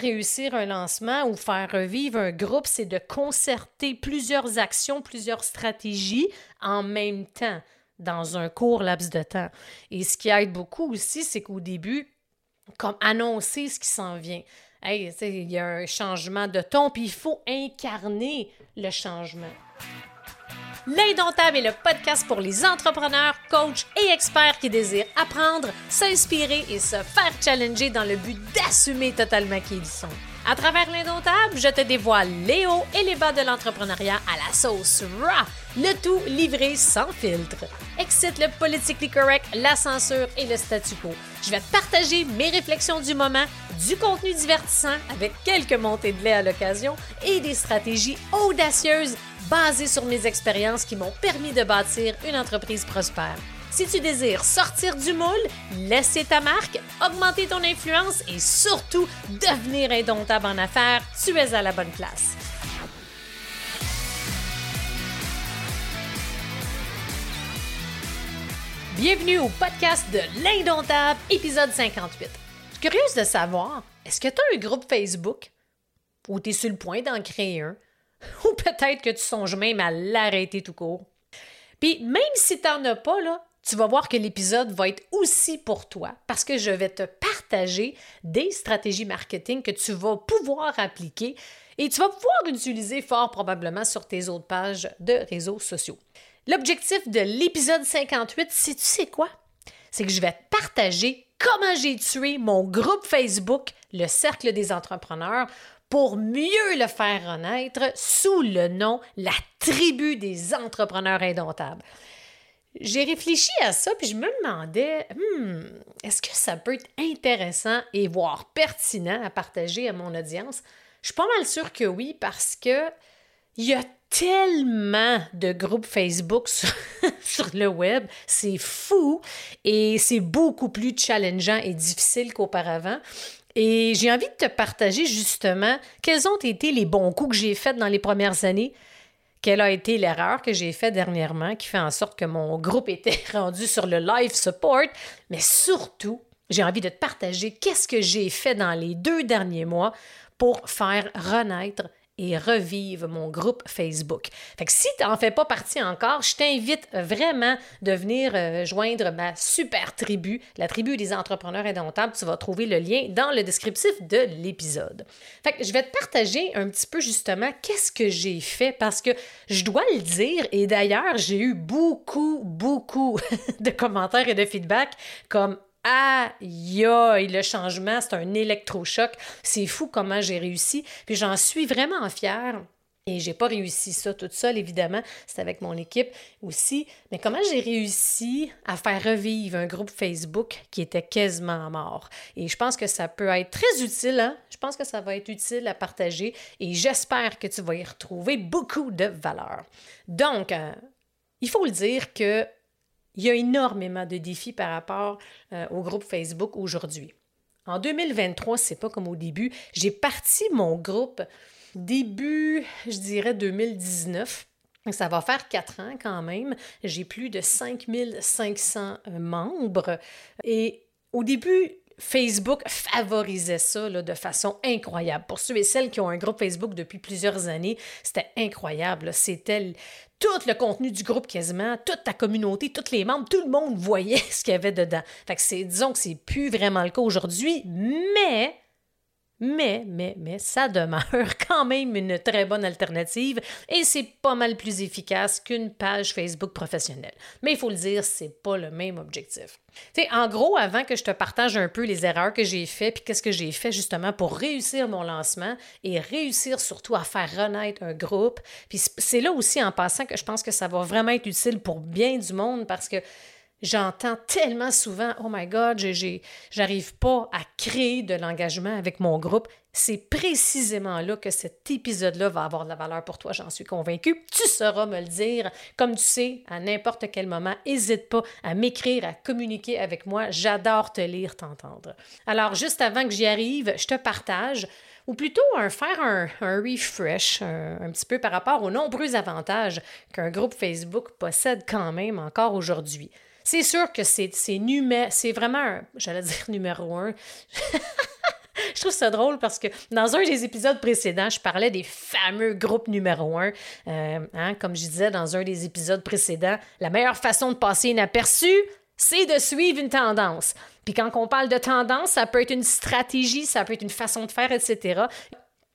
réussir un lancement ou faire revivre un groupe, c'est de concerter plusieurs actions, plusieurs stratégies en même temps dans un court laps de temps. Et ce qui aide beaucoup aussi, c'est qu'au début, comme annoncer ce qui s'en vient. Hey, il y a un changement de ton, puis il faut incarner le changement. L'Indomptable est le podcast pour les entrepreneurs, coachs et experts qui désirent apprendre, s'inspirer et se faire challenger dans le but d'assumer totalement qui ils sont. À travers l'Indomptable, je te dévoile les hauts et les bas de l'entrepreneuriat à la sauce raw, le tout livré sans filtre. Excite le politically correct, la censure et le statu quo. Je vais partager mes réflexions du moment, du contenu divertissant avec quelques montées de lait à l'occasion et des stratégies audacieuses basées sur mes expériences qui m'ont permis de bâtir une entreprise prospère. Si tu désires sortir du moule, laisser ta marque, augmenter ton influence et surtout devenir indomptable en affaires, tu es à la bonne place. Bienvenue au podcast de l'Indomptable, épisode 58. Je suis curieuse de savoir, est-ce que tu as un groupe Facebook? Ou tu es sur le point d'en créer un? Ou peut-être que tu songes même à l'arrêter tout court. Puis même si tu n'en as pas, là, tu vas voir que l'épisode va être aussi pour toi parce que je vais te partager des stratégies marketing que tu vas pouvoir appliquer et tu vas pouvoir utiliser fort probablement sur tes autres pages de réseaux sociaux. L'objectif de l'épisode 58, c'est tu sais quoi? C'est que je vais te partager comment j'ai tué mon groupe Facebook, le Cercle des entrepreneurs, pour mieux le faire renaître sous le nom La tribu des entrepreneurs indomptables. J'ai réfléchi à ça, puis je me demandais, hmm, est-ce que ça peut être intéressant et voire pertinent à partager à mon audience? Je suis pas mal sûre que oui, parce que il y a tellement de groupes Facebook sur, sur le web, c'est fou et c'est beaucoup plus challengeant et difficile qu'auparavant. Et j'ai envie de te partager justement quels ont été les bons coups que j'ai faits dans les premières années, quelle a été l'erreur que j'ai faite dernièrement qui fait en sorte que mon groupe était rendu sur le live support, mais surtout, j'ai envie de te partager qu'est-ce que j'ai fait dans les deux derniers mois pour faire renaître et revive mon groupe Facebook. Fait que si tu n'en fais pas partie encore, je t'invite vraiment de venir euh, joindre ma super tribu, la tribu des entrepreneurs indomptables. Tu vas trouver le lien dans le descriptif de l'épisode. Fait je vais te partager un petit peu justement qu'est-ce que j'ai fait parce que je dois le dire et d'ailleurs, j'ai eu beaucoup, beaucoup de commentaires et de feedback comme Aïe, aïe, le changement, c'est un électrochoc. C'est fou comment j'ai réussi. Puis j'en suis vraiment fière. Et j'ai pas réussi ça toute seule, évidemment. C'est avec mon équipe aussi. Mais comment j'ai réussi à faire revivre un groupe Facebook qui était quasiment mort? Et je pense que ça peut être très utile. Hein? Je pense que ça va être utile à partager. Et j'espère que tu vas y retrouver beaucoup de valeur. Donc, euh, il faut le dire que il y a énormément de défis par rapport euh, au groupe Facebook aujourd'hui. En 2023, c'est pas comme au début. J'ai parti mon groupe début, je dirais 2019. Ça va faire quatre ans quand même. J'ai plus de 5500 euh, membres. Et au début, Facebook favorisait ça de façon incroyable. Pour ceux et celles qui ont un groupe Facebook depuis plusieurs années, c'était incroyable. C'était tout le contenu du groupe quasiment, toute ta communauté, tous les membres, tout le monde voyait ce qu'il y avait dedans. Fait que disons que c'est plus vraiment le cas aujourd'hui, mais mais, mais, mais, ça demeure quand même une très bonne alternative et c'est pas mal plus efficace qu'une page Facebook professionnelle. Mais il faut le dire, c'est pas le même objectif. En gros, avant que je te partage un peu les erreurs que j'ai faites puis qu'est-ce que j'ai fait justement pour réussir mon lancement et réussir surtout à faire renaître un groupe, puis c'est là aussi en passant que je pense que ça va vraiment être utile pour bien du monde parce que J'entends tellement souvent, oh my God, j'arrive pas à créer de l'engagement avec mon groupe. C'est précisément là que cet épisode-là va avoir de la valeur pour toi, j'en suis convaincue. Tu sauras me le dire. Comme tu sais, à n'importe quel moment, n'hésite pas à m'écrire, à communiquer avec moi. J'adore te lire, t'entendre. Alors, juste avant que j'y arrive, je te partage ou plutôt un, faire un, refresh un, un, petit peu par rapport aux nombreux avantages qu'un groupe Facebook possède quand même encore aujourd'hui. C'est sûr que c'est, c'est, vraiment, j'allais dire numéro un. je trouve ça drôle parce que dans un des épisodes précédents, je parlais des fameux groupes numéro un. Euh, hein, comme je disais dans un des épisodes précédents, la meilleure façon de passer inaperçu, c'est de suivre une tendance. Puis quand on parle de tendance, ça peut être une stratégie, ça peut être une façon de faire, etc.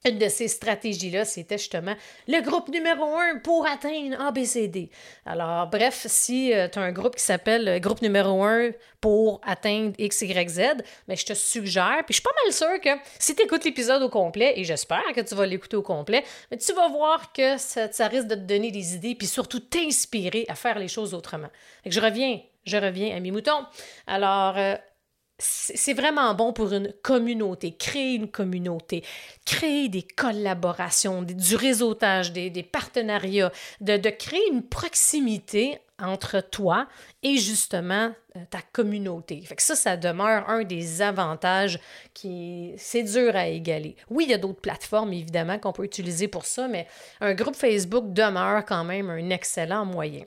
Une de ces stratégies-là, c'était justement le groupe numéro un pour atteindre ABCD. Alors, bref, si euh, tu as un groupe qui s'appelle euh, groupe numéro un pour atteindre XYZ, mais je te suggère, puis je suis pas mal sûre que si tu écoutes l'épisode au complet, et j'espère que tu vas l'écouter au complet, mais tu vas voir que ça, risque de te donner des idées, puis surtout t'inspirer à faire les choses autrement. je reviens, je reviens à mes moutons. Alors, euh, c'est vraiment bon pour une communauté, créer une communauté, créer des collaborations, du réseautage, des, partenariats, de, créer une proximité entre toi et justement euh, ta communauté. Fait que ça, ça demeure un des avantages qui c'est dur à égaler. Oui, il y a d'autres plateformes évidemment qu'on peut utiliser pour ça, mais un groupe Facebook demeure quand même un excellent moyen.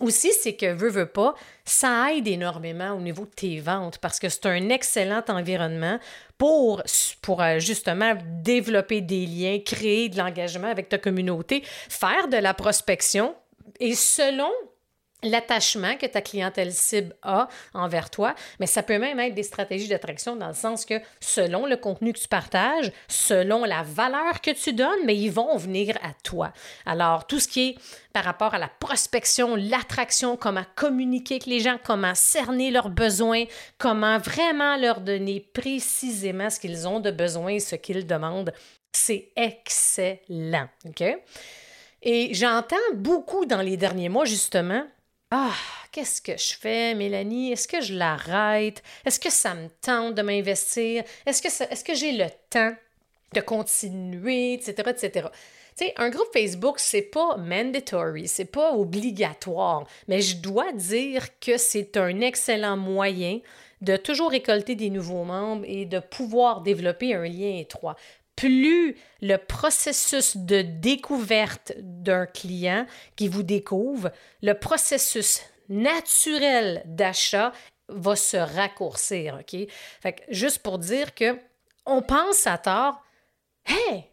Aussi, c'est que, veux, veux pas, ça aide énormément au niveau de tes ventes parce que c'est un excellent environnement pour, pour euh, justement développer des liens, créer de l'engagement avec ta communauté, faire de la prospection. Et selon l'attachement que ta clientèle cible a envers toi, mais ça peut même être des stratégies d'attraction dans le sens que selon le contenu que tu partages, selon la valeur que tu donnes, mais ils vont venir à toi. Alors, tout ce qui est par rapport à la prospection, l'attraction, comment communiquer avec les gens, comment cerner leurs besoins, comment vraiment leur donner précisément ce qu'ils ont de besoin et ce qu'ils demandent, c'est excellent. Et j'entends beaucoup dans les derniers mois, justement, ah, qu'est-ce que je fais, Mélanie? Est-ce que je l'arrête? Est-ce que ça me tente de m'investir? Est-ce que, est que j'ai le temps de continuer, etc., etc.? Tu sais, un groupe Facebook, c'est pas mandatory, c'est pas obligatoire, mais je dois dire que c'est un excellent moyen de toujours récolter des nouveaux membres et de pouvoir développer un lien étroit plus le processus de découverte d'un client qui vous découvre, le processus naturel d'achat va se raccourcir, juste pour dire que on pense à tort, hey,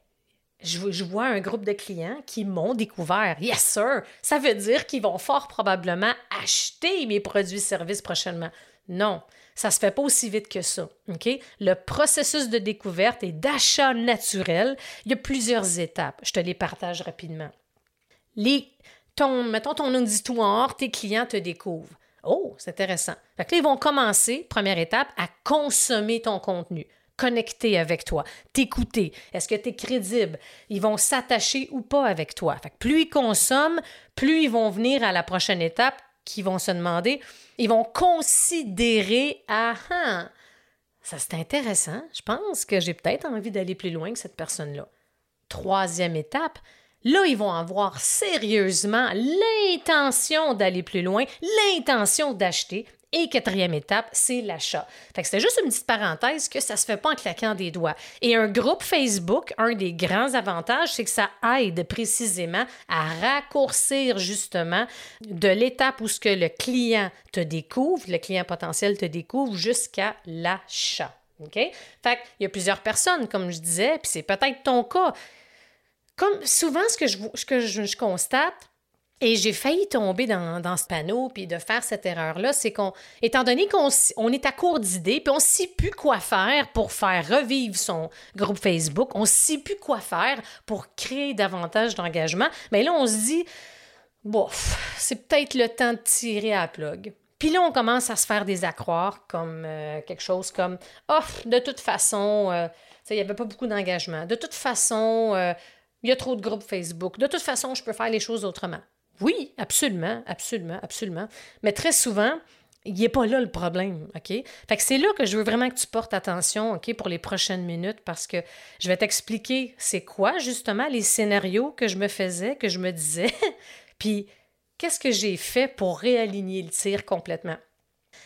je, je, vois un groupe de clients qui m'ont découvert. Yes, sir! Ça veut dire qu'ils vont fort probablement acheter mes produits et services prochainement. Non, ça se fait pas aussi vite que ça. Le processus de découverte et d'achat naturel, il y a plusieurs étapes. Je te les partage rapidement. Les, ton, mettons ton auditoire, tes clients te découvrent. Oh, c'est intéressant. Fait que là, ils vont commencer, première étape, à consommer ton contenu connecter avec toi, t'écouter. Est-ce que tu es crédible? Ils vont s'attacher ou pas avec toi. Fait que plus ils consomment, plus ils vont venir à la prochaine étape qui vont se demander ils vont considérer Ah, ah ça c'est intéressant. Je pense que j'ai peut-être envie d'aller plus loin que cette personne-là. Troisième étape, Là, ils vont avoir sérieusement l'intention d'aller plus loin, l'intention d'acheter, et quatrième étape, c'est l'achat. Fait que c'était juste une petite parenthèse que ça se fait pas en claquant des doigts. Et un groupe Facebook, un des grands avantages, c'est que ça aide précisément à raccourcir justement de l'étape où ce que le client te découvre, le client potentiel te découvre jusqu'à l'achat. OK? Fait qu'il y a plusieurs personnes, comme je disais, puis c'est peut-être ton cas. Comme souvent, ce que je, ce que je constate, et j'ai failli tomber dans, ce panneau puis de faire cette erreur-là, c'est qu'on, étant donné qu'on on est à court d'idées, puis on ne sait plus quoi faire pour faire revivre son groupe Facebook, on ne sait plus quoi faire pour créer davantage d'engagement, mais là, on se dit, bof, c'est peut-être le temps de tirer à la plug. Puis là, on commence à se faire des accroires comme euh, quelque chose comme, oh, de toute façon, euh, il n'y avait pas beaucoup d'engagement. De toute façon, euh, il y a trop de groupes Facebook. De toute façon, je peux faire les choses autrement. Oui, absolument, absolument, absolument. Mais très souvent, il n'est pas là le problème, OK? Fait que c'est là que je veux vraiment que tu portes attention, OK, pour les prochaines minutes, parce que je vais t'expliquer c'est quoi, justement, les scénarios que je me faisais, que je me disais, puis qu'est-ce que j'ai fait pour réaligner le tir complètement?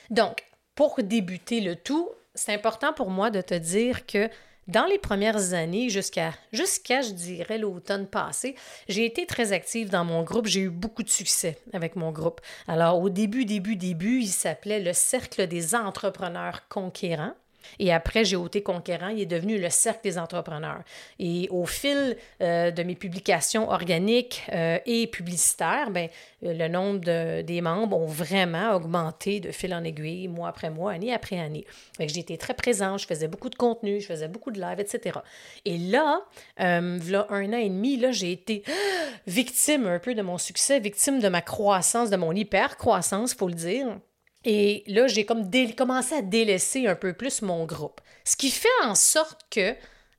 Donc, pour débuter le tout, c'est important pour moi de te dire que dans les premières années, jusqu'à, jusqu'à, je dirais, l'automne passé, j'ai été très active dans mon groupe. J'ai eu beaucoup de succès avec mon groupe. Alors, au début, début, début, il s'appelait le Cercle des entrepreneurs conquérants. Et après, Géoté Conquérant, il est devenu le Cercle des entrepreneurs. Et au fil euh, de mes publications organiques euh, et publicitaires, ben, euh, le nombre de, des membres ont vraiment augmenté de fil en aiguille, mois après mois, année après année. J'ai été très présente, je faisais beaucoup de contenu, je faisais beaucoup de live, etc. Et là, là un an et demi, j'ai été victime un peu de mon succès, victime de ma croissance, de mon hyper-croissance, il faut le dire. Et là, j'ai comme commencé à délaisser un peu plus mon groupe. Ce qui fait en sorte que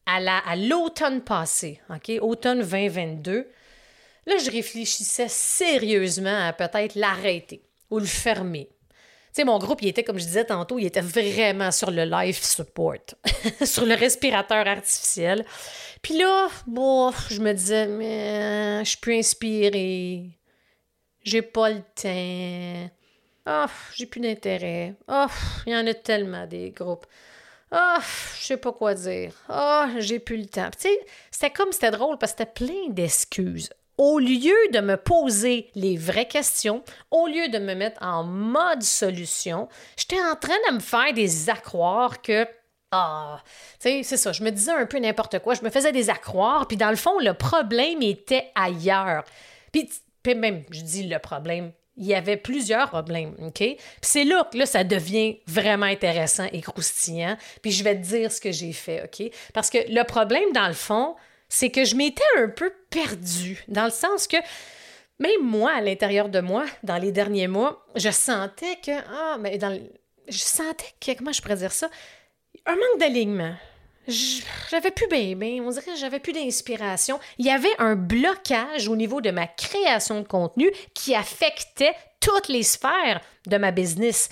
à l'automne passé, OK, automne 2022, là, je réfléchissais sérieusement à peut-être l'arrêter ou le fermer. Tu sais, mon groupe, il était, comme je disais tantôt, il était vraiment sur le life support, sur le respirateur artificiel. Puis là, bon, je me disais, mais je suis plus inspirée, j'ai pas le temps. Oh, j'ai plus d'intérêt. Oh, il y en a tellement des groupes. Oh, je sais pas quoi dire. Oh, j'ai plus le temps. Tu sais, c'était comme c'était drôle parce que c'était plein d'excuses. Au lieu de me poser les vraies questions, au lieu de me mettre en mode solution, j'étais en train de me faire des accroires que ah, tu sais, c'est ça. Je me disais un peu n'importe quoi. Je me faisais des accroires. Puis dans le fond, le problème était ailleurs. Puis, puis même, je dis le problème, il y avait plusieurs problèmes, OK? c'est là que là, ça devient vraiment intéressant et croustillant. Puis je vais te dire ce que j'ai fait, OK? Parce que le problème, dans le fond, c'est que je m'étais un peu perdue, dans le sens que même moi, à l'intérieur de moi, dans les derniers mois, je sentais que, ah, mais dans je sentais que, comment je pourrais dire ça? Un manque d'alignement j'avais plus bien, on dirait j'avais plus d'inspiration. Il y avait un blocage au niveau de ma création de contenu qui affectait toutes les sphères de ma business.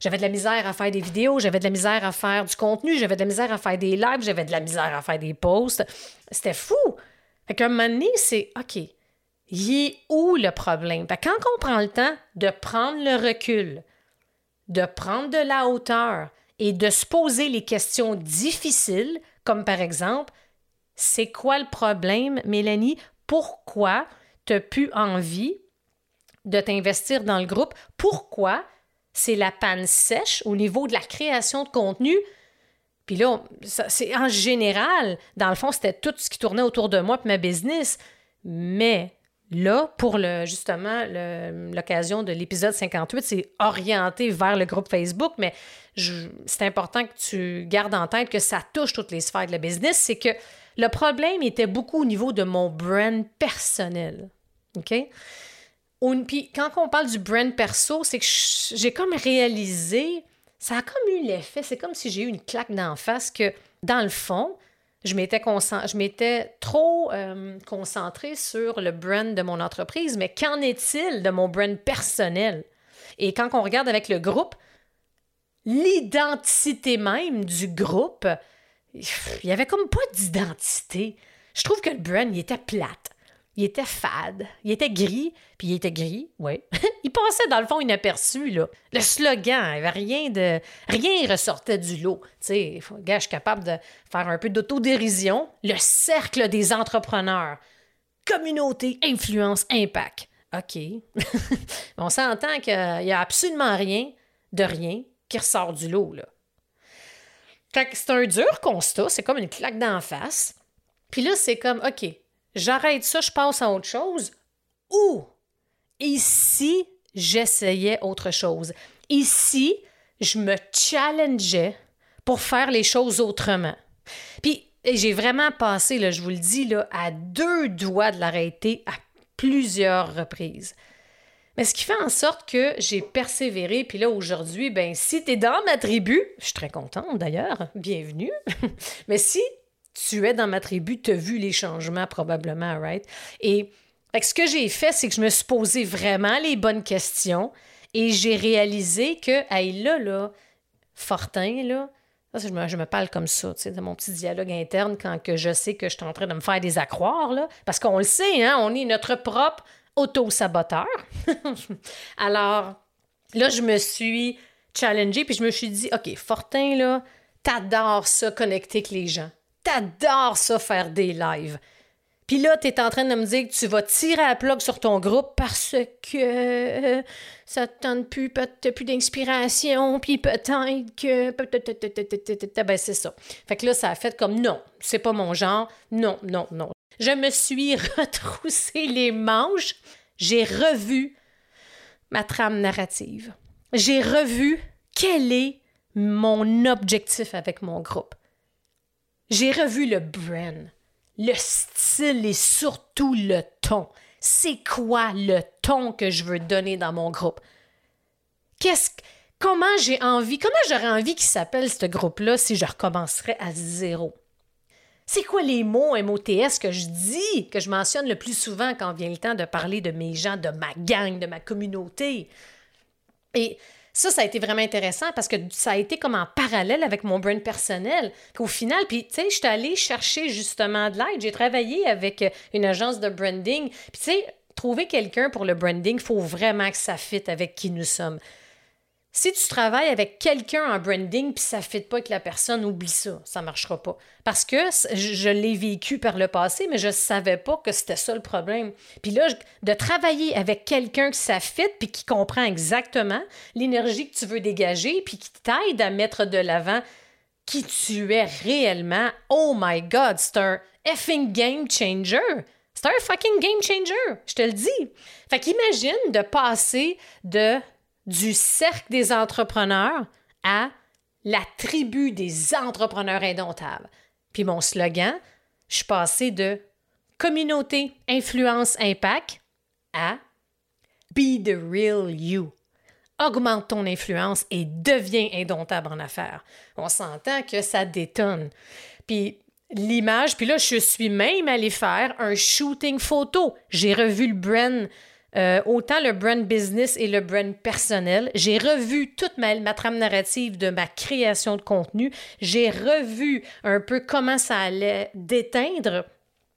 J'avais de la misère à faire des vidéos, j'avais de la misère à faire du contenu, j'avais de la misère à faire des lives, j'avais de la misère à faire des posts. C'était fou. Fait qu'à un moment donné, c'est OK. Il est où le problème? Fait quand on prend le temps de prendre le recul, de prendre de la hauteur, et de se poser les questions difficiles, comme par exemple, c'est quoi le problème, Mélanie? Pourquoi tu n'as plus envie de t'investir dans le groupe? Pourquoi c'est la panne sèche au niveau de la création de contenu? Puis là, c'est en général, dans le fond, c'était tout ce qui tournait autour de moi et ma business. Mais Là, pour le, justement l'occasion de l'épisode 58, c'est orienté vers le groupe Facebook, mais c'est important que tu gardes en tête que ça touche toutes les sphères de la business. C'est que le problème était beaucoup au niveau de mon brand personnel. OK? Puis quand on parle du brand perso, c'est que j'ai comme réalisé, ça a comme eu l'effet, c'est comme si j'ai eu une claque d'en face que, dans le fond, je m'étais, trop euh, concentrée sur le brand de mon entreprise, mais qu'en est-il de mon brand personnel? Et quand on regarde avec le groupe, l'identité même du groupe, il n'y avait comme pas d'identité. Je trouve que le brand, il était plate il était fade, il était gris, puis il était gris, oui. il passait dans le fond inaperçu, là. Le slogan, il avait rien de... Rien ressortait du lot. Tu sais, gars, je suis capable de faire un peu d'autodérision. Le cercle des entrepreneurs. Communauté, influence, impact. OK. On s'entend qu'il n'y a absolument rien de rien qui ressort du lot, là. C'est un dur constat, c'est comme une claque d'en face. Puis là, c'est comme, OK, j'arrête ça, je passe à autre chose. Ou ici, j'essayais autre chose. Ici, je me challengeais pour faire les choses autrement. Puis j'ai vraiment passé, je vous le dis, à deux doigts de l'arrêter à plusieurs reprises. Mais ce qui fait en sorte que j'ai persévéré, puis là aujourd'hui, ben si tu es dans ma tribu, je suis très contente d'ailleurs, bienvenue. Mais si tu es dans ma tribu, tu as vu les changements probablement, right? Et ce que j'ai fait, c'est que je me suis posé vraiment les bonnes questions et j'ai réalisé que, hey, là, là, Fortin, là, je me, je me, parle comme ça, tu sais, de mon petit dialogue interne quand que je sais que je suis en train de me faire des accroires, là, parce qu'on le sait, hein, on est notre propre auto-saboteur. Alors, là, je me suis challengée, puis je me suis dit, OK, Fortin, là, t'adores ça, connecter avec les gens. T'adores ça faire des lives. Puis là, tu es en train de me dire que tu vas tirer à plug sur ton groupe parce que euh, ça te tente plus, peut-être plus d'inspiration, puis peut-être que. Ben, c'est ça. Fait que là, ça a fait comme non, c'est pas mon genre. Non, non, non. Je me suis retroussé les manches. J'ai revu ma trame narrative. J'ai revu quel est mon objectif avec mon groupe. J'ai revu le brand le style et surtout le ton. C'est quoi le ton que je veux donner dans mon groupe? Qu'est-ce comment j'ai envie, comment j'aurais envie qu'il s'appelle ce groupe-là si je recommencerais à zéro? C'est quoi les mots MOTS que je dis, que je mentionne le plus souvent quand vient le temps de parler de mes gens, de ma gang, de ma communauté? Et ça, ça a été vraiment intéressant parce que ça a été comme en parallèle avec mon brand personnel. Au final, puis tu sais, je suis allée chercher justement de l'aide. J'ai travaillé avec une agence de branding. Puis tu sais, trouver quelqu'un pour le branding, il faut vraiment que ça fitte avec qui nous sommes. Si tu travailles avec quelqu'un en branding puis ça ne fit pas avec la personne, oublie ça, ça ne marchera pas. Parce que je, l'ai vécu par le passé, mais je ne savais pas que c'était ça le problème. Puis là, de travailler avec quelqu'un que ça fit puis qui comprend exactement l'énergie que tu veux dégager puis qui t'aide à mettre de l'avant qui tu es réellement, oh my God, c'est un effing game changer. C'est un fucking game changer, je te le dis. Fait qu'imagine de passer de du cercle des entrepreneurs à la tribu des entrepreneurs indomptables. Puis mon slogan, je suis de communauté, influence, impact à Be the real you. Augmente ton influence et deviens indomptable en affaires. On s'entend que ça détonne. Puis l'image, puis là, je suis même allé faire un shooting photo. J'ai revu le brand euh, autant le brand business et le brand personnel. J'ai revu toute ma, ma, trame narrative de ma création de contenu. J'ai revu un peu comment ça allait déteindre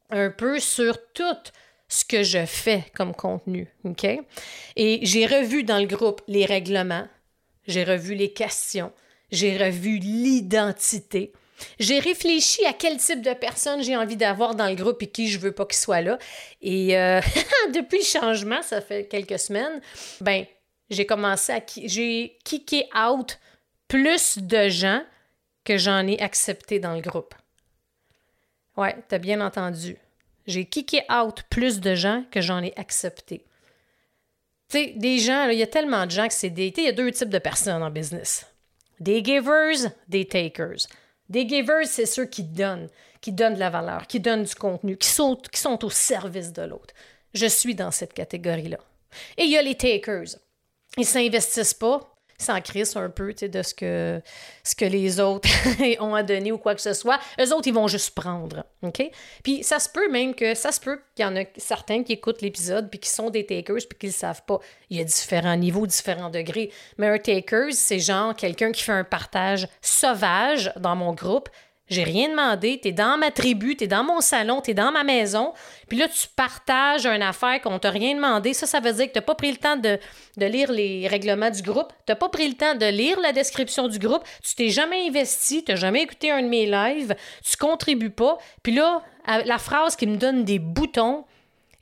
un peu sur tout ce que je fais comme contenu. OK? Et j'ai revu dans le groupe les règlements, j'ai revu les questions, j'ai revu l'identité. J'ai réfléchi à quel type de personne j'ai envie d'avoir dans le groupe et qui je veux pas qu'il soit là. Et euh, depuis le changement, ça fait quelques semaines, ben j'ai commencé à j'ai kické out plus de gens que j'en ai accepté dans le groupe. Ouais, t'as bien entendu. J'ai kické out plus de gens que j'en ai accepté. Tu sais, des gens, il y a tellement de gens que c'est des. Il y a deux types de personnes en business. Des givers, des takers. Des givers, c'est ceux qui donnent, qui donnent de la valeur, qui donnent du contenu, qui sont, qui sont au service de l'autre. Je suis dans cette catégorie-là. Et il y a les takers. Ils s'investissent pas, s'en crissent un peu de ce que, les autres ont à donner ou quoi que ce soit. Eux autres, ils vont juste prendre. Puis ça se peut même que ça se peut qu'il y en a certains qui écoutent l'épisode puis qui sont des takers puis qui ne le savent pas. Il y a différents niveaux, différents degrés. Mais un takers, c'est genre quelqu'un qui fait un partage sauvage dans mon groupe j'ai rien demandé, t'es dans ma tribu, t'es dans mon salon, t'es dans ma maison, puis là, tu partages une affaire qu'on t'a rien demandé. Ça, ça veut dire que t'as pas pris le temps de, lire les règlements du groupe, t'as pas pris le temps de lire la description du groupe, tu t'es jamais investi, t'as jamais écouté un de mes lives, tu contribues pas. Puis là, la phrase qui me donne des boutons,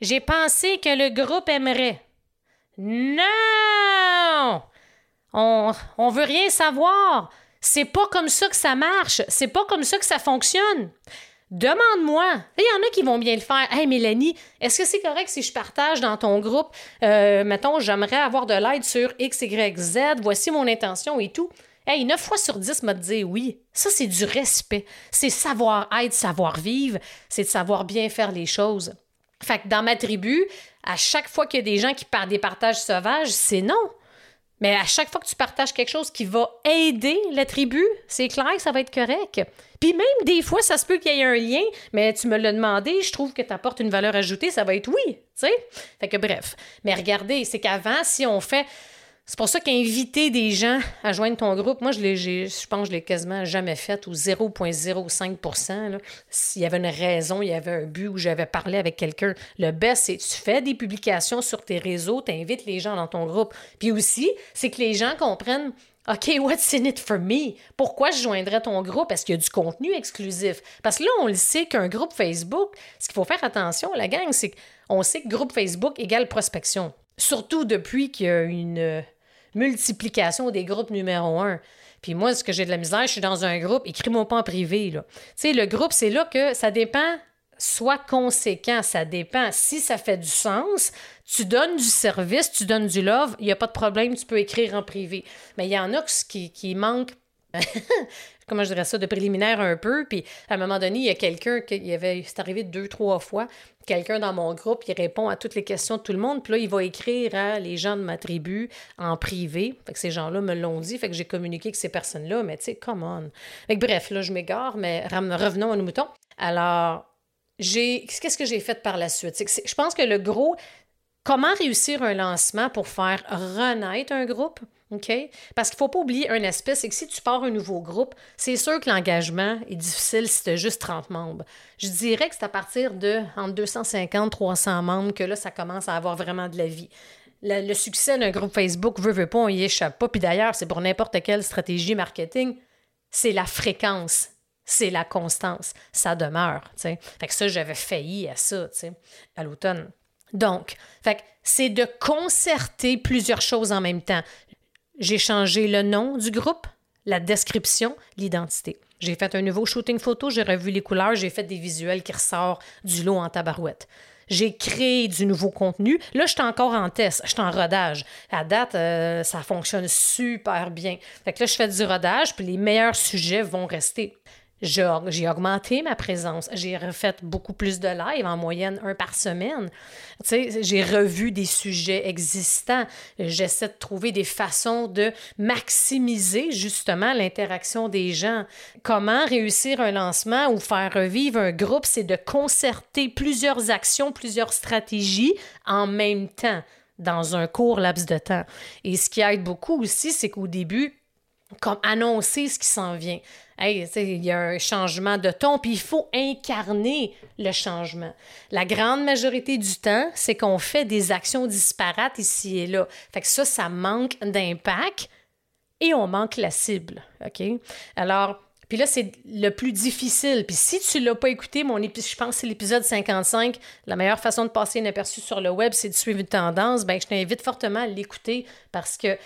j'ai pensé que le groupe aimerait. Non! On, on veut rien savoir. C'est pas comme ça que ça marche. C'est pas comme ça que ça fonctionne. Demande-moi. Il y en a qui vont bien le faire. Hey Mélanie, est-ce que c'est correct si je partage dans ton groupe, euh, mettons, j'aimerais avoir de l'aide sur X, Y, Z, voici mon intention et tout. Hey, 9 fois sur 10 m'a dit oui. Ça, c'est du respect. C'est savoir-être, savoir-vivre. C'est de savoir bien faire les choses. Fait que dans ma tribu, à chaque fois qu'il y a des gens qui partent des partages sauvages, c'est non. Mais à chaque fois que tu partages quelque chose qui va aider la tribu, c'est clair que ça va être correct. Puis même des fois, ça se peut qu'il y ait un lien, mais tu me l'as demandé, je trouve que tu apportes une valeur ajoutée, ça va être oui, tu sais. Fait que bref. Mais regardez, c'est qu'avant, si on fait c'est pour ça qu'inviter des gens à joindre ton groupe, moi, je, je pense que je l'ai quasiment jamais fait, ou 0,05% S'il y avait une raison, il y avait un but où j'avais parlé avec quelqu'un. Le best, c'est tu fais des publications sur tes réseaux, tu invites les gens dans ton groupe. Puis aussi, c'est que les gens comprennent OK, what's in it for me? Pourquoi je joindrais ton groupe? Est-ce qu'il y a du contenu exclusif? Parce que là, on le sait qu'un groupe Facebook, ce qu'il faut faire attention, la gang, c'est qu'on sait que groupe Facebook égale prospection. Surtout depuis qu'il y a une multiplication des groupes numéro un. Puis moi, ce que j'ai de la misère, je suis dans un groupe, écris-moi pas en privé. Tu sais, le groupe, c'est là que ça dépend soit conséquent, ça dépend. Si ça fait du sens, tu donnes du service, tu donnes du love, il n'y a pas de problème, tu peux écrire en privé. Mais il y en a qui, qui manquent, comment je dirais ça, de préliminaire un peu. Puis à un moment donné, il y a quelqu'un qui avait, c'est arrivé deux, trois fois, quelqu'un dans mon groupe, il répond à toutes les questions de tout le monde. Puis là, il va écrire à les gens de ma tribu en privé. Fait que ces gens-là me l'ont dit. Fait que j'ai communiqué avec ces personnes-là. Mais tu sais, come on. Fait que, bref, là, je m'égare, mais revenons à nos moutons. Alors, j'ai qu'est-ce que j'ai fait par la suite? je pense que le gros, comment réussir un lancement pour faire renaître un groupe? OK? Parce qu'il ne faut pas oublier un aspect, c'est que si tu pars un nouveau groupe, c'est sûr que l'engagement est difficile si tu as juste 30 membres. Je dirais que c'est à partir de entre 250 300 membres que là, ça commence à avoir vraiment de la vie. Le, succès d'un groupe Facebook, veut, veut pas, on y échappe pas. Puis d'ailleurs, c'est pour n'importe quelle stratégie marketing, c'est la fréquence c'est la constance. Ça demeure. Fait que ça, j'avais failli à ça à l'automne. Donc, fait c'est de concerter plusieurs choses en même temps. J'ai changé le nom du groupe, la description, l'identité. J'ai fait un nouveau shooting photo, j'ai revu les couleurs, j'ai fait des visuels qui ressortent du lot en tabarouette. J'ai créé du nouveau contenu. Là, je suis encore en test, je suis en rodage. À date, euh, ça fonctionne super bien. Fait que là, je fais du rodage, puis les meilleurs sujets vont rester. J'ai augmenté ma présence. J'ai refait beaucoup plus de live, en moyenne un par semaine. J'ai revu des sujets existants. J'essaie de trouver des façons de maximiser justement l'interaction des gens. Comment réussir un lancement ou faire revivre un groupe, c'est de concerter plusieurs actions, plusieurs stratégies en même temps dans un court laps de temps. Et ce qui aide beaucoup aussi, c'est qu'au début, comme annoncer ce qui s'en vient. Hey, il y a un changement de ton, puis il faut incarner le changement. La grande majorité du temps, c'est qu'on fait des actions disparates ici et là. Fait que ça, ça manque d'impact et on manque la cible. OK? Alors, puis là, c'est le plus difficile. Puis si tu ne l'as pas écouté, mon je pense que c'est l'épisode 55, la meilleure façon de passer inaperçu sur le web, c'est de suivre une tendance. Ben, je t'invite fortement à l'écouter parce que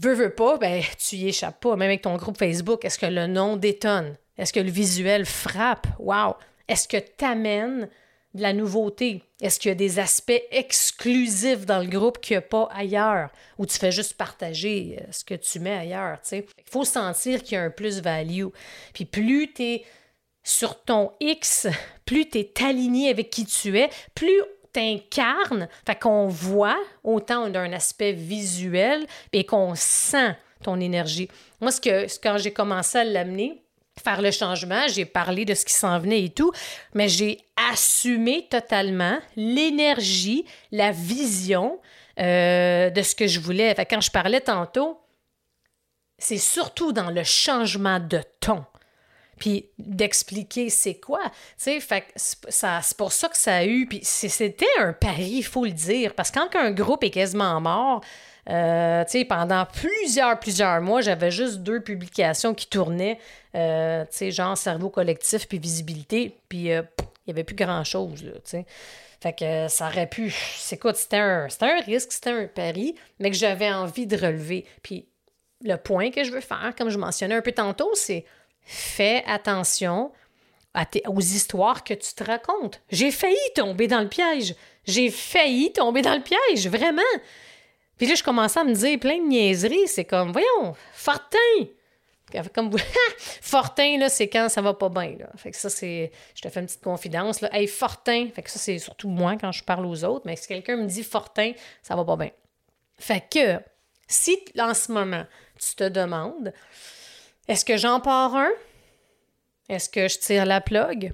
veux, veux pas, ben, tu y échappes pas. Même avec ton groupe Facebook, est-ce que le nom détonne? Est-ce que le visuel frappe? Wow! Est-ce que tu de la nouveauté? Est-ce qu'il y a des aspects exclusifs dans le groupe qu'il n'y a pas ailleurs? Ou tu fais juste partager euh, ce que tu mets ailleurs? Il faut sentir qu'il y a un plus-value. Puis plus tu es sur ton X, plus tu es aligné avec qui tu es, plus t'incarnes, fait qu'on voit autant d'un aspect visuel et qu'on sent ton énergie. Moi, ce que, quand j'ai commencé à l'amener, faire le changement, j'ai parlé de ce qui s'en venait et tout, mais j'ai assumé totalement l'énergie, la vision euh, de ce que je voulais. Fait quand je parlais tantôt, c'est surtout dans le changement de ton puis d'expliquer c'est quoi. Tu sais, c'est pour ça que ça a eu. Puis c'était un pari, il faut le dire, parce que quand un groupe est quasiment mort, euh, pendant plusieurs, plusieurs mois, j'avais juste deux publications qui tournaient, euh, genre cerveau collectif puis visibilité, puis euh, il n'y avait plus grand-chose. Fait que ça aurait pu. Écoute, c'était un, un risque, c'était un pari, mais que j'avais envie de relever. Puis le point que je veux faire, comme je mentionnais un peu tantôt, c'est fais attention aux histoires que tu te racontes. J'ai failli tomber dans le piège. J'ai failli tomber dans le piège, vraiment. Puis là, je commençais à me dire plein de niaiseries. C'est comme, voyons, Fortin! Comme Fortin, c'est quand ça va pas bien. Fait ça, c'est. Je te fais une petite confidence. Hey, Fortin! Fait que ça, c'est surtout moi quand je parle aux autres. Mais si quelqu'un me dit Fortin, ça va pas bien. Fait que, si en ce moment, tu te demandes, est-ce que j'en pars un? Est-ce que je tire la plug?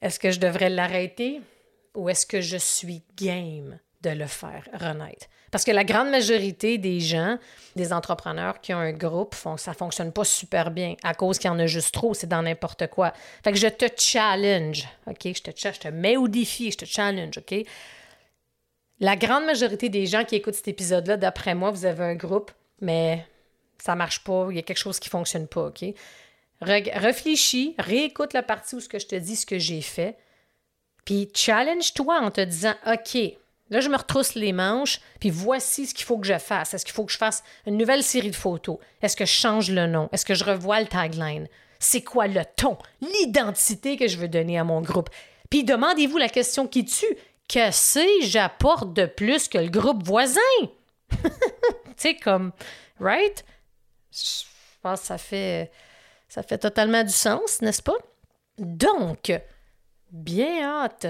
Est-ce que je devrais l'arrêter? Ou est-ce que je suis game de le faire renaître? Parce que la grande majorité des gens, des entrepreneurs qui ont un groupe, font, ça ne fonctionne pas super bien à cause qu'il y en a juste trop, c'est dans n'importe quoi. Fait que je te challenge, OK? Je te, je te mets au défi, je te challenge, OK? La grande majorité des gens qui écoutent cet épisode-là, d'après moi, vous avez un groupe, mais ça marche pas, il y a quelque chose qui fonctionne pas, OK? réfléchis, réécoute la partie où ce que je te dis, ce que j'ai fait, puis challenge-toi en te disant, OK, là, je me retrousse les manches, puis voici ce qu'il faut que je fasse. Est-ce qu'il faut que je fasse une nouvelle série de photos? Est-ce que je change le nom? Est-ce que je revois le tagline? C'est quoi le ton, l'identité que je veux donner à mon groupe? Puis demandez-vous la question qui tue. Que j'apporte de plus que le groupe voisin? tu sais, comme, right? Je pense que ça fait, ça fait totalement du sens, n'est-ce pas? Donc, bien hâte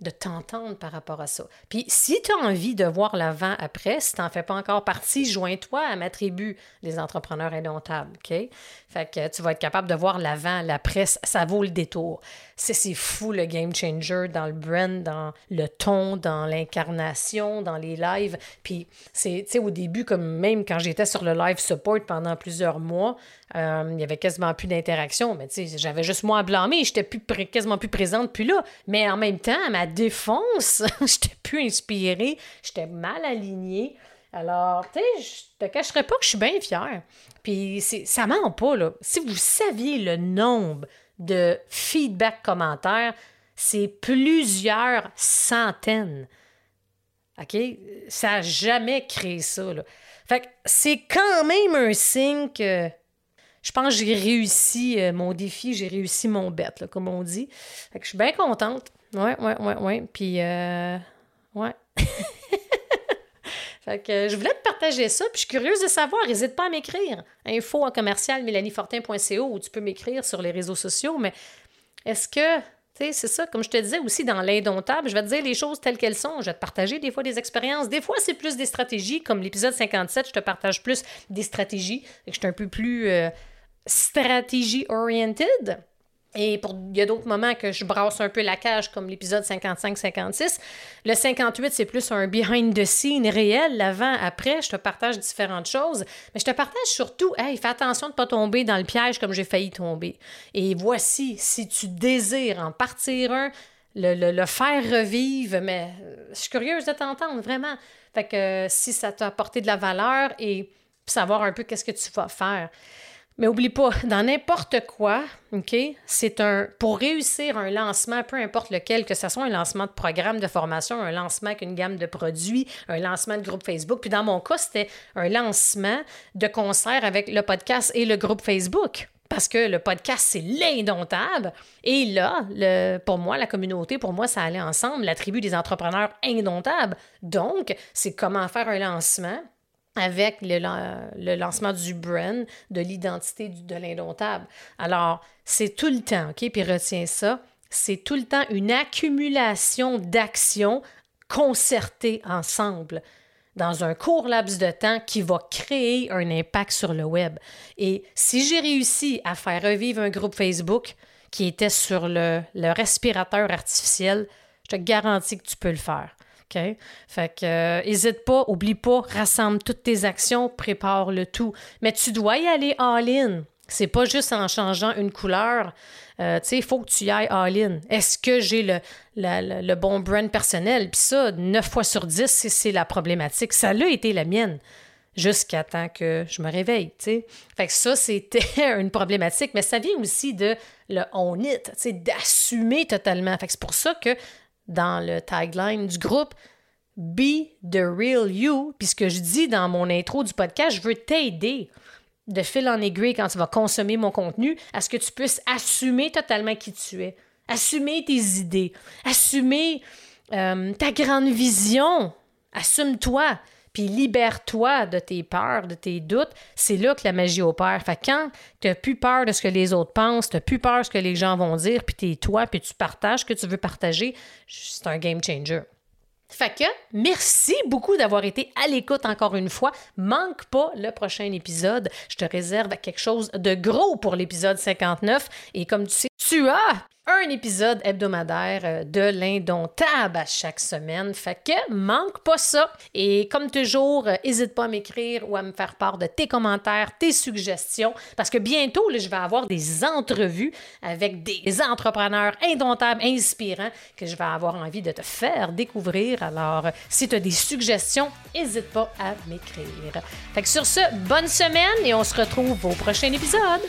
de t'entendre par rapport à ça. Puis si tu as envie de voir l'avant après, si tu n'en fais pas encore partie, joins-toi à ma tribu des entrepreneurs indomptables, OK? Fait que tu vas être capable de voir l'avant, l'après, ça vaut le détour. C'est fou le game changer dans le brand, dans le ton, dans l'incarnation, dans les lives. Puis c'est, tu sais, au début, comme même quand j'étais sur le live support pendant plusieurs mois, euh, il y avait quasiment plus d'interaction, mais tu sais, j'avais juste moi à blâmer, j'étais plus quasiment plus présente, puis là. Mais en même temps, à ma défense, j'étais plus inspirée, j'étais mal alignée. Alors, tu sais, je te cacherai pas que je suis bien fière. Puis ça ment pas, là. Si vous saviez le nombre de feedback commentaires, c'est plusieurs centaines. OK? Ça n'a jamais créé ça, là. Fait que c'est quand même un signe que je pense que j'ai réussi euh, mon défi, j'ai réussi mon bête, comme on dit. Fait que je suis bien contente. Ouais, ouais, ouais, ouais. Puis, euh, ouais. fait que euh, je voulais te partager ça, puis je suis curieuse de savoir. N'hésite pas à m'écrire. Info en commercial mélaniefortin.co ou tu peux m'écrire sur les réseaux sociaux. Mais est-ce que, c'est ça, comme je te disais aussi dans l'indomptable, je vais te dire les choses telles qu'elles sont. Je vais te partager des fois des expériences. Des fois, c'est plus des stratégies. Comme l'épisode 57, je te partage plus des stratégies. je suis un peu plus stratégie oriented. Et pour, il y a d'autres moments que je brasse un peu la cage, comme l'épisode 55-56. Le 58, c'est plus un behind the scene réel, l'avant, après. Je te partage différentes choses. Mais je te partage surtout, hey, fais attention de ne pas tomber dans le piège comme j'ai failli tomber. Et voici, si tu désires en partir un, le, le, faire revivre, mais euh, je suis curieuse de t'entendre, vraiment. Fait que euh, si ça t'a apporté de la valeur et savoir un peu qu'est-ce que tu vas faire. Mais oublie pas, dans n'importe quoi, OK, c'est un pour réussir un lancement, peu importe lequel, que ce soit un lancement de programme de formation, un lancement avec une gamme de produits, un lancement de groupe Facebook. Puis dans mon cas, c'était un lancement de concert avec le podcast et le groupe Facebook. Parce que le podcast, c'est l'indomptable. Et là, le, pour moi, la communauté, pour moi, ça allait ensemble, la tribu des entrepreneurs indomptables. Donc, c'est comment faire un lancement avec le, lancement du brand, de l'identité de l'indomptable. Alors, c'est tout le temps, OK? Puis retiens ça, c'est tout le temps une accumulation d'actions concertées ensemble dans un court laps de temps qui va créer un impact sur le web. Et si j'ai réussi à faire revivre un groupe Facebook qui était sur le, le respirateur artificiel, je te garantis que tu peux le faire. OK? Fait que, euh, pas, oublie pas, rassemble toutes tes actions, prépare le tout. Mais tu dois y aller all-in. C'est pas juste en changeant une couleur. Euh, tu sais, il faut que tu y ailles all-in. Est-ce que j'ai le, le, bon brand personnel? Puis ça, 9 fois sur 10, c'est la problématique. Ça l'a été la mienne jusqu'à temps que je me réveille, tu sais. Fait que ça, c'était une problématique, mais ça vient aussi de le on it, tu sais, d'assumer totalement. Fait que c'est pour ça que dans le tagline du groupe Be the real you. Puis ce que je dis dans mon intro du podcast, je veux t'aider de fil en aiguille quand tu vas consommer mon contenu à ce que tu puisses assumer totalement qui tu es, assumer tes idées, assumer euh, ta grande vision. Assume-toi. Puis libère-toi de tes peurs, de tes doutes. C'est là que la magie opère. Fait quand tu n'as plus peur de ce que les autres pensent, tu n'as plus peur de ce que les gens vont dire, puis tu es toi, puis tu partages ce que tu veux partager, c'est un game changer. Fait que merci beaucoup d'avoir été à l'écoute encore une fois. Manque pas le prochain épisode. Je te réserve quelque chose de gros pour l'épisode 59. Et comme tu sais, tu as un épisode hebdomadaire euh, de l'Indomptable à chaque semaine. Fait que manque pas ça. Et comme toujours, n'hésite pas à m'écrire ou à me faire part de tes commentaires, tes suggestions, parce que bientôt, là, je vais avoir des entrevues avec des entrepreneurs indomptables, inspirants, que je vais avoir envie de te faire découvrir. Alors, si tu as des suggestions, n'hésite pas à m'écrire. Fait que sur ce, bonne semaine et on se retrouve au prochain épisode.